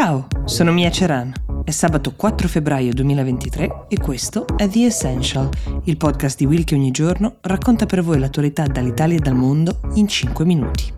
Ciao, sono Mia Ceran. È sabato 4 febbraio 2023 e questo è The Essential, il podcast di Will che ogni giorno racconta per voi l'attualità dall'Italia e dal mondo in 5 minuti.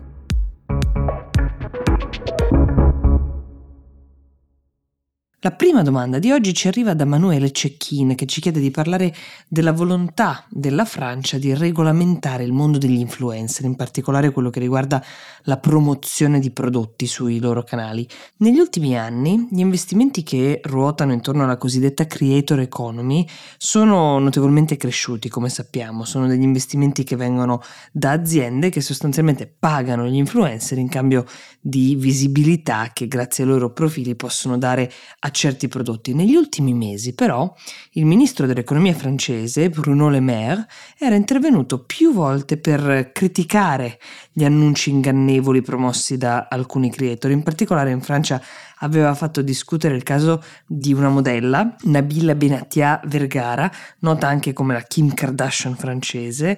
La prima domanda di oggi ci arriva da Manuele Cecchin che ci chiede di parlare della volontà della Francia di regolamentare il mondo degli influencer, in particolare quello che riguarda la promozione di prodotti sui loro canali. Negli ultimi anni gli investimenti che ruotano intorno alla cosiddetta creator economy sono notevolmente cresciuti, come sappiamo, sono degli investimenti che vengono da aziende che sostanzialmente pagano gli influencer in cambio di visibilità che grazie ai loro profili possono dare a certi prodotti. Negli ultimi mesi però il ministro dell'economia francese Bruno Le Maire era intervenuto più volte per criticare gli annunci ingannevoli promossi da alcuni creator. In particolare in Francia aveva fatto discutere il caso di una modella, Nabila Benatia Vergara, nota anche come la Kim Kardashian francese,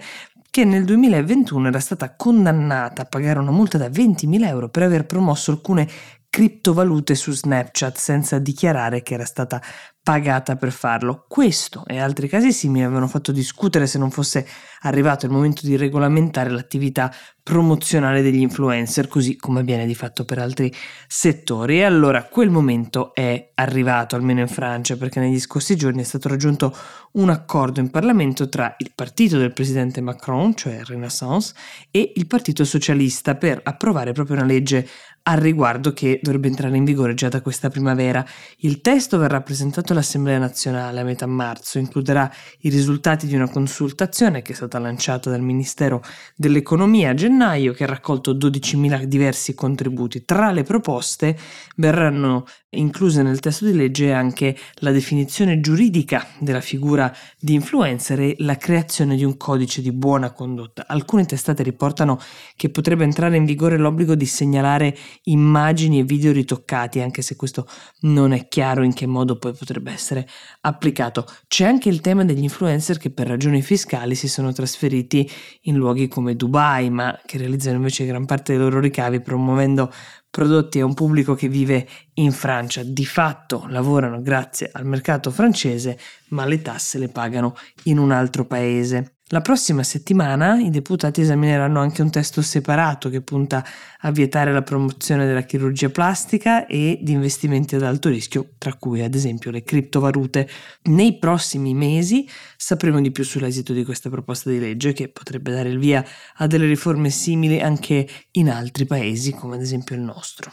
che nel 2021 era stata condannata a pagare una multa da 20.000 euro per aver promosso alcune criptovalute su Snapchat senza dichiarare che era stata pagata per farlo. Questo e altri casi simili avevano fatto discutere se non fosse arrivato il momento di regolamentare l'attività promozionale degli influencer, così come avviene di fatto per altri settori. E allora quel momento è arrivato, almeno in Francia, perché negli scorsi giorni è stato raggiunto un accordo in Parlamento tra il partito del presidente Macron, cioè Renaissance, e il partito socialista per approvare proprio una legge al riguardo che dovrebbe entrare in vigore già da questa primavera. Il testo verrà presentato all'Assemblea nazionale a metà marzo, includerà i risultati di una consultazione che è stata lanciata dal Ministero dell'Economia a gennaio che ha raccolto 12.000 diversi contributi. Tra le proposte verranno incluse nel testo di legge anche la definizione giuridica della figura di influencer e la creazione di un codice di buona condotta. Alcune testate riportano che potrebbe entrare in vigore l'obbligo di segnalare immagini e video ritoccati, anche se questo non è chiaro in che modo poi potrebbe essere applicato. C'è anche il tema degli influencer che per ragioni fiscali si sono trasferiti in luoghi come Dubai, ma che realizzano invece gran parte dei loro ricavi promuovendo prodotti a un pubblico che vive in Francia. Di fatto lavorano grazie al mercato francese, ma le tasse le pagano in un altro paese. La prossima settimana i deputati esamineranno anche un testo separato che punta a vietare la promozione della chirurgia plastica e di investimenti ad alto rischio, tra cui ad esempio le criptovalute. Nei prossimi mesi sapremo di più sull'esito di questa proposta di legge che potrebbe dare il via a delle riforme simili anche in altri paesi, come ad esempio il nostro.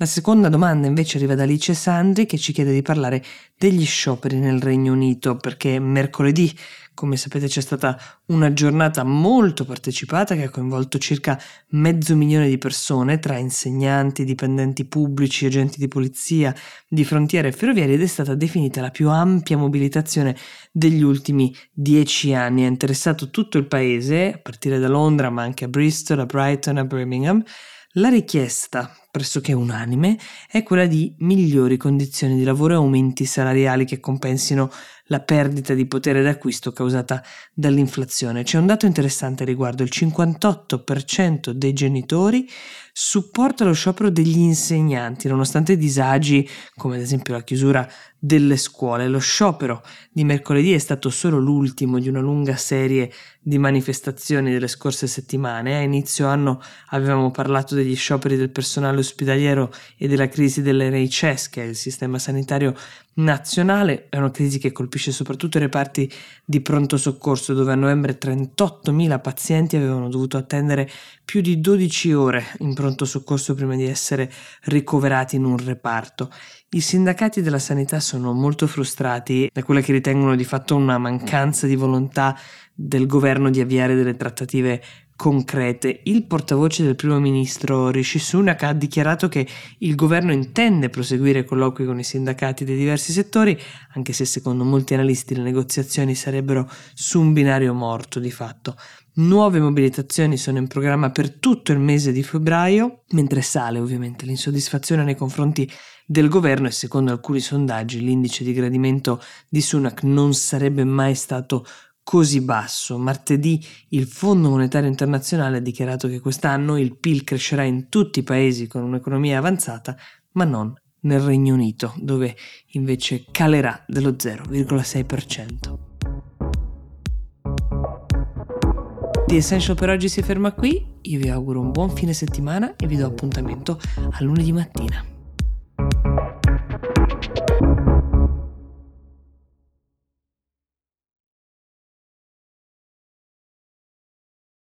La seconda domanda invece arriva da Alice Sandri che ci chiede di parlare degli scioperi nel Regno Unito perché mercoledì, come sapete, c'è stata una giornata molto partecipata che ha coinvolto circa mezzo milione di persone tra insegnanti, dipendenti pubblici, agenti di polizia, di frontiere e ferroviarie ed è stata definita la più ampia mobilitazione degli ultimi dieci anni. Ha interessato tutto il paese, a partire da Londra ma anche a Bristol, a Brighton, a Birmingham. La richiesta pressoché unanime, è quella di migliori condizioni di lavoro e aumenti salariali che compensino la perdita di potere d'acquisto causata dall'inflazione. C'è un dato interessante riguardo, il 58% dei genitori supporta lo sciopero degli insegnanti, nonostante disagi come ad esempio la chiusura delle scuole. Lo sciopero di mercoledì è stato solo l'ultimo di una lunga serie di manifestazioni delle scorse settimane. A inizio anno avevamo parlato degli scioperi del personale ospedaliero e della crisi dell'NHS, che è il sistema sanitario nazionale. È una crisi che colpisce soprattutto i reparti di pronto soccorso, dove a novembre 38.000 pazienti avevano dovuto attendere più di 12 ore in pronto soccorso prima di essere ricoverati in un reparto. I sindacati della sanità sono molto frustrati da quella che ritengono di fatto una mancanza di volontà del governo di avviare delle trattative concrete. Il portavoce del primo ministro Rishi Sunak ha dichiarato che il governo intende proseguire colloqui con i sindacati dei diversi settori, anche se secondo molti analisti le negoziazioni sarebbero su un binario morto di fatto. Nuove mobilitazioni sono in programma per tutto il mese di febbraio, mentre sale ovviamente l'insoddisfazione nei confronti del governo e secondo alcuni sondaggi l'indice di gradimento di Sunak non sarebbe mai stato così basso. Martedì il Fondo Monetario Internazionale ha dichiarato che quest'anno il PIL crescerà in tutti i paesi con un'economia avanzata, ma non nel Regno Unito, dove invece calerà dello 0,6%. The Essential per oggi si ferma qui, io vi auguro un buon fine settimana e vi do appuntamento a lunedì mattina.